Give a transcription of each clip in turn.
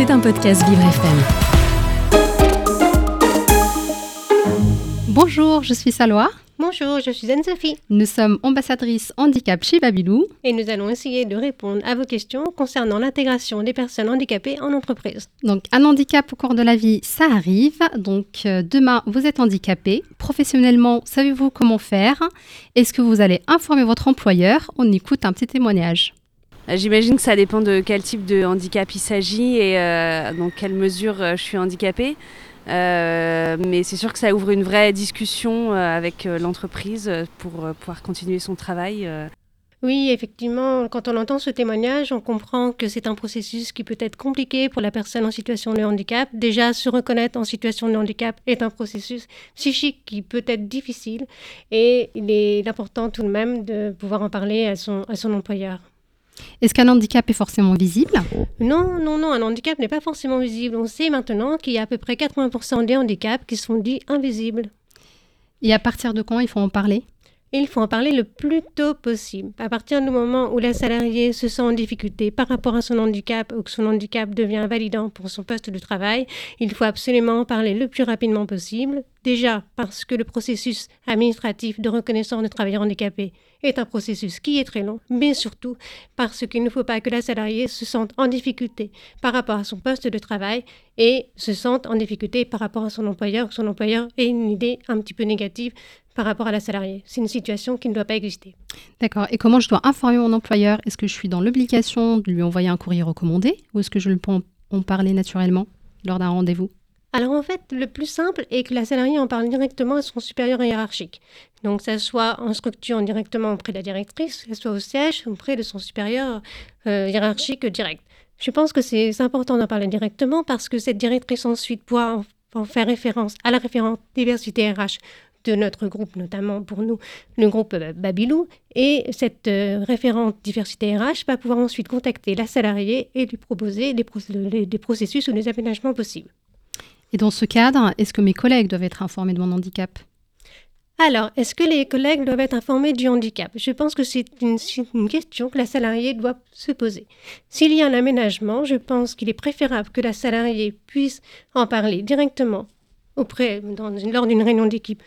C'est un podcast Vivre FM. Bonjour, je suis Salwa. Bonjour, je suis Anne-Sophie. Nous sommes ambassadrices handicap chez Babylou. Et nous allons essayer de répondre à vos questions concernant l'intégration des personnes handicapées en entreprise. Donc, un handicap au cours de la vie, ça arrive. Donc, euh, demain, vous êtes handicapé. Professionnellement, savez-vous comment faire? Est-ce que vous allez informer votre employeur? On écoute un petit témoignage. Euh, J'imagine que ça dépend de quel type de handicap il s'agit et euh, dans quelle mesure euh, je suis handicapée. Mais c'est sûr que ça ouvre une vraie discussion avec l'entreprise pour pouvoir continuer son travail. Oui, effectivement, quand on entend ce témoignage, on comprend que c'est un processus qui peut être compliqué pour la personne en situation de handicap. Déjà, se reconnaître en situation de handicap est un processus psychique qui peut être difficile et il est important tout de même de pouvoir en parler à son, à son employeur. Est-ce qu'un handicap est forcément visible? Non, non, non, un handicap n'est pas forcément visible. On sait maintenant qu'il y a à peu près 80% des handicaps qui sont dits invisibles. Et à partir de quand il faut en parler? Il faut en parler le plus tôt possible. À partir du moment où la salariée se sent en difficulté par rapport à son handicap ou que son handicap devient invalidant pour son poste de travail, il faut absolument en parler le plus rapidement possible. Déjà parce que le processus administratif de reconnaissance de travailleurs handicapés est un processus qui est très long, mais surtout parce qu'il ne faut pas que la salariée se sente en difficulté par rapport à son poste de travail et se sente en difficulté par rapport à son employeur, son employeur ait une idée un petit peu négative par rapport à la salariée. C'est une situation qui ne doit pas exister. D'accord. Et comment je dois informer mon employeur? Est-ce que je suis dans l'obligation de lui envoyer un courrier recommandé ou est-ce que je peux en- en parler naturellement lors d'un rendez-vous? Alors en fait, le plus simple est que la salariée en parle directement à son supérieur hiérarchique. Donc, ça soit en structure directement auprès de la directrice, ce soit au siège auprès de son supérieur euh, hiérarchique direct. Je pense que c'est important d'en parler directement parce que cette directrice ensuite pourra faire référence à la référente diversité RH de notre groupe, notamment pour nous, le groupe euh, Babylou. Et cette euh, référente diversité RH va pouvoir ensuite contacter la salariée et lui proposer des processus ou des aménagements possibles. Et dans ce cadre, est-ce que mes collègues doivent être informés de mon handicap? Alors, est-ce que les collègues doivent être informés du handicap? Je pense que c'est une, question que la salariée doit se poser. S'il y a un aménagement, je pense qu'il est préférable que la salariée puisse en parler directement auprès, lors d'une réunion d'équipe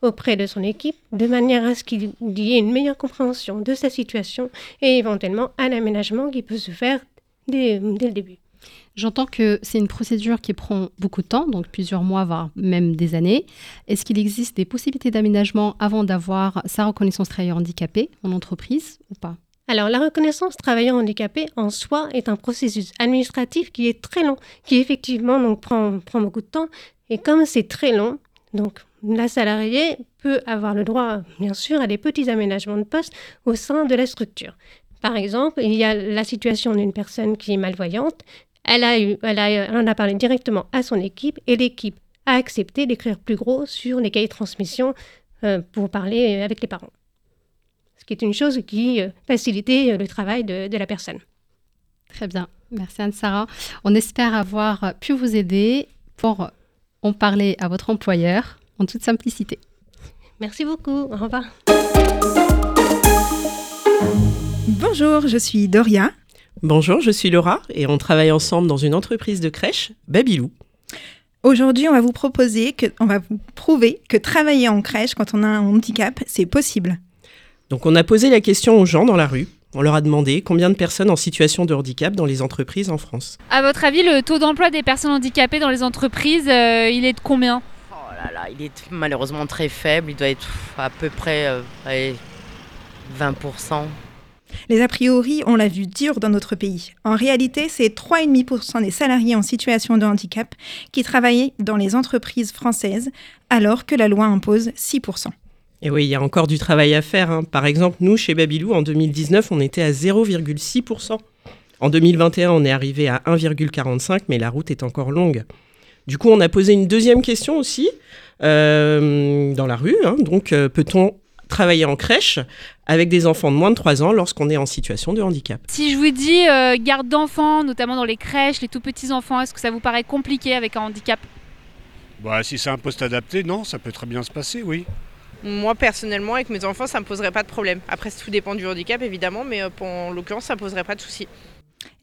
auprès de son équipe, de manière à ce qu'il y ait une meilleure compréhension de sa situation et éventuellement un aménagement qui peut se faire dès le début. J'entends que c'est une procédure qui prend beaucoup de temps, donc plusieurs mois, voire même des années. Est-ce qu'il existe des possibilités d'aménagement avant d'avoir sa reconnaissance travailleur handicapé en entreprise ou pas? Alors, la reconnaissance travailleur handicapé en soi est un processus administratif qui est très long, qui effectivement donc, prend, prend beaucoup de temps. Et comme c'est très long, donc la salariée peut avoir le droit, bien sûr, à des petits aménagements de poste au sein de la structure. Par exemple, il y a la situation d'une personne qui est malvoyante. Elle, a eu, elle, a, elle en a parlé directement à son équipe et l'équipe a accepté d'écrire plus gros sur les cahiers de transmission euh, pour parler avec les parents ce qui est une chose qui euh, facilitait euh, le travail de, de la personne. Très bien, merci Anne-Sara. On espère avoir pu vous aider pour en parler à votre employeur en toute simplicité. Merci beaucoup. Au revoir. Bonjour, je suis Doria. Bonjour, je suis Laura et on travaille ensemble dans une entreprise de crèche, Babylou. Aujourd'hui, on va vous proposer que, on va vous prouver que travailler en crèche quand on a un handicap, c'est possible. Donc on a posé la question aux gens dans la rue. On leur a demandé combien de personnes en situation de handicap dans les entreprises en France. À votre avis, le taux d'emploi des personnes handicapées dans les entreprises, euh, il est de combien? Oh là là, il est malheureusement très faible. Il doit être à peu près euh, allez, 20%. Les a priori, on l'a vu dur dans notre pays. En réalité, c'est 3,5% des salariés en situation de handicap qui travaillent dans les entreprises françaises, alors que la loi impose 6%. Et oui, il y a encore du travail à faire. hein. Par exemple, nous, chez Babylou, en 2019, on était à 0,6%. En 2021, on est arrivé à 1,45, mais la route est encore longue. Du coup, on a posé une deuxième question aussi euh, dans la rue. hein. Donc, euh, peut-on travailler en crèche avec des enfants de moins de 3 ans lorsqu'on est en situation de handicap Si je vous dis euh, garde d'enfants, notamment dans les crèches, les tout petits enfants, est-ce que ça vous paraît compliqué avec un handicap? Bah, si c'est un poste adapté, non, ça peut très bien se passer, oui. Moi, personnellement, avec mes enfants, ça me poserait pas de problème. Après, tout dépend du handicap, évidemment, mais euh, pour- en l'occurrence, ça poserait pas de souci.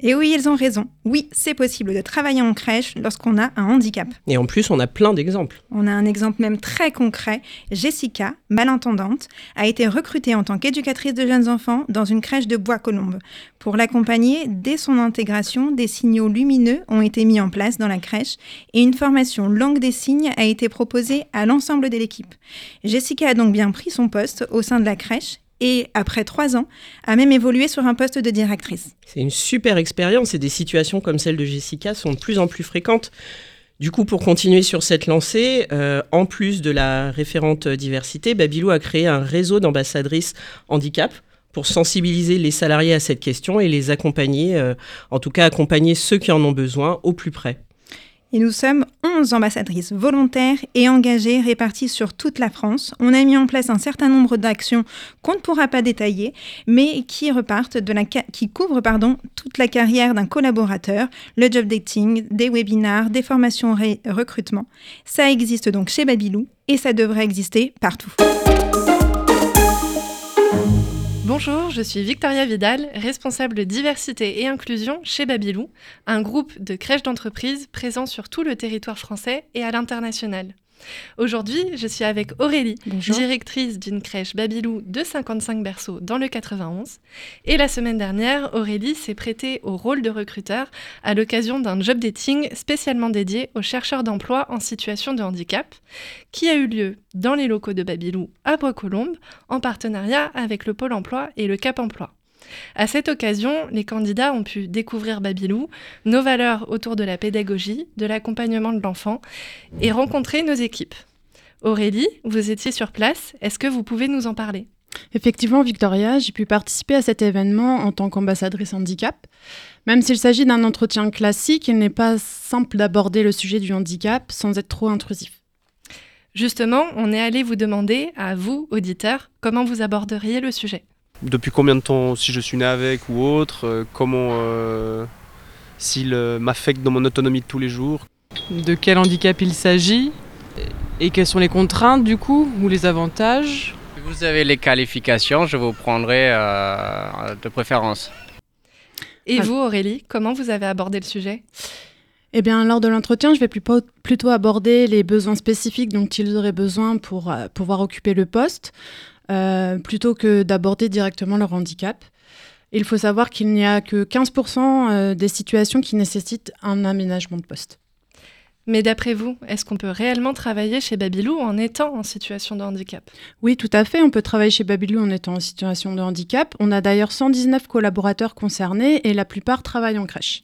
Et oui, ils ont raison. Oui, c'est possible de travailler en crèche lorsqu'on a un handicap. Et en plus, on a plein d'exemples. On a un exemple même très concret. Jessica, malentendante, a été recrutée en tant qu'éducatrice de jeunes enfants dans une crèche de Bois-Colombes. Pour l'accompagner, dès son intégration, des signaux lumineux ont été mis en place dans la crèche et une formation langue des signes a été proposée à l'ensemble de l'équipe. Jessica a donc bien pris son poste au sein de la crèche et, après trois ans, a même évolué sur un poste de directrice. C'est une super expérience et des situations comme celle de Jessica sont de plus en plus fréquentes. Du coup, pour continuer sur cette lancée, euh, en plus de la référente diversité, Babylou a créé un réseau d'ambassadrices handicap pour sensibiliser les salariés à cette question et les accompagner, euh, en tout cas accompagner ceux qui en ont besoin au plus près. Et nous sommes 11 ambassadrices volontaires et engagées réparties sur toute la France. On a mis en place un certain nombre d'actions qu'on ne pourra pas détailler, mais qui repartent de la qui couvrent toute la carrière d'un collaborateur, le job dating, des webinars, des formations recrutement. Ça existe donc chez Babylou et ça devrait exister partout. Bonjour, je suis Victoria Vidal, responsable diversité et inclusion chez Babylou, un groupe de crèches d'entreprise présent sur tout le territoire français et à l'international. Aujourd'hui, je suis avec Aurélie, directrice d'une crèche Babylou de 55 berceaux dans le 91. Et la semaine dernière, Aurélie s'est prêtée au rôle de recruteur à l'occasion d'un job dating spécialement dédié aux chercheurs d'emploi en situation de handicap, qui a eu lieu dans les locaux de Babylou à Bois-Colombes, en partenariat avec le Pôle emploi et le Cap emploi. À cette occasion, les candidats ont pu découvrir Babylou, nos valeurs autour de la pédagogie, de l'accompagnement de l'enfant et rencontrer nos équipes. Aurélie, vous étiez sur place, est-ce que vous pouvez nous en parler? Effectivement, Victoria, j'ai pu participer à cet événement en tant qu'ambassadrice handicap. Même s'il s'agit d'un entretien classique, il n'est pas simple d'aborder le sujet du handicap sans être trop intrusif. Justement, on est allé vous demander, à vous, auditeurs, comment vous aborderiez le sujet depuis combien de temps, si je suis né avec ou autre, euh, comment, euh, s'il euh, m'affecte dans mon autonomie de tous les jours? De quel handicap il s'agit? Et quelles sont les contraintes du coup ou les avantages? Vous avez les qualifications, je vous prendrai de préférence. Et vous Aurélie, comment vous avez abordé le sujet? Eh bien, lors de l'entretien, je vais plutôt aborder les besoins spécifiques dont ils auraient besoin pour pouvoir occuper le poste, euh, plutôt que d'aborder directement leur handicap. Il faut savoir qu'il n'y a que 15% euh, des situations qui nécessitent un aménagement de poste. Mais d'après vous, est-ce qu'on peut réellement travailler chez Babylou en étant en situation de handicap? Oui, tout à fait. On peut travailler chez Babylou en étant en situation de handicap. On a d'ailleurs 119 collaborateurs concernés et la plupart travaillent en crèche.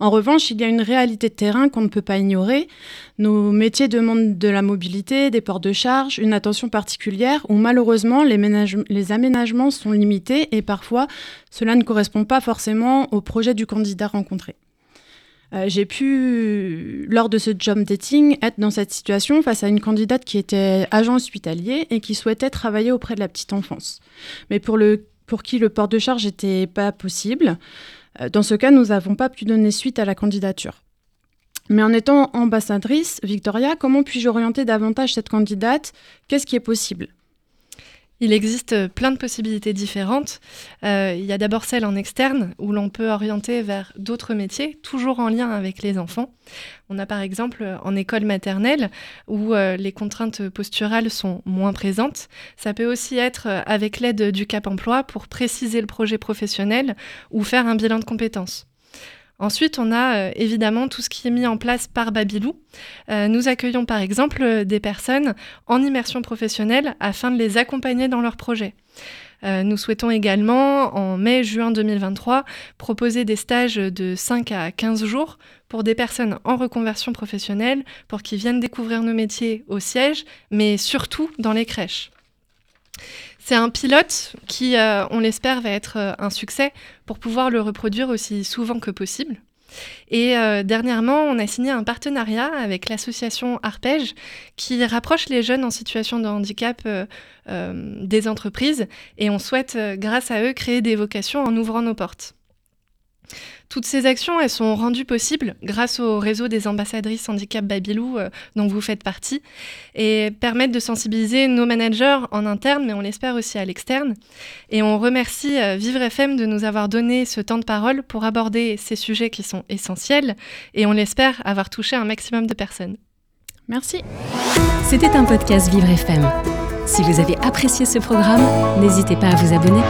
En revanche, il y a une réalité de terrain qu'on ne peut pas ignorer. Nos métiers demandent de la mobilité, des ports de charge, une attention particulière où malheureusement les, aménagements sont limités et parfois cela ne correspond pas forcément au projet du candidat rencontré. Euh, j'ai pu, lors de ce job dating, être dans cette situation face à une candidate qui était agent hospitalier et qui souhaitait travailler auprès de la petite enfance. Mais pour, qui le port de charge n'était pas possible, dans ce cas, nous n'avons pas pu donner suite à la candidature. Mais en étant ambassadrice, Victoria, comment puis-je orienter davantage cette candidate? Qu'est-ce qui est possible? Il existe plein de possibilités différentes. Euh, il y a d'abord celle en externe où l'on peut orienter vers d'autres métiers, toujours en lien avec les enfants. On a par exemple en école maternelle où euh, les contraintes posturales sont moins présentes. Ça peut aussi être euh, avec l'aide du Cap emploi pour préciser le projet professionnel ou faire un bilan de compétences. Ensuite, on a euh, évidemment tout ce qui est mis en place par Babylou. Euh, nous accueillons par exemple euh, des personnes en immersion professionnelle afin de les accompagner dans leurs projets. nous souhaitons également, en mai-juin 2023, proposer des stages de 5 à 15 jours pour des personnes en reconversion professionnelle, pour qu'ils viennent découvrir nos métiers au siège, mais surtout dans les crèches. C'est un pilote qui, euh, on l'espère, va être euh, un succès pour pouvoir le reproduire aussi souvent que possible. Et euh, dernièrement, on a signé un partenariat avec l'association Arpège qui rapproche les jeunes en situation de handicap des entreprises et on souhaite, grâce à eux, créer des vocations en ouvrant nos portes. Toutes ces actions, elles sont rendues possibles grâce au réseau des ambassadrices handicap Babylou euh, dont vous faites partie et permettent de sensibiliser nos managers en interne, mais on l'espère aussi à l'externe. Et on remercie euh, Vivre FM de nous avoir donné ce temps de parole pour aborder ces sujets qui sont essentiels et on l'espère avoir touché un maximum de personnes. Merci. C'était un podcast Vivre FM. Si vous avez apprécié ce programme, n'hésitez pas à vous abonner.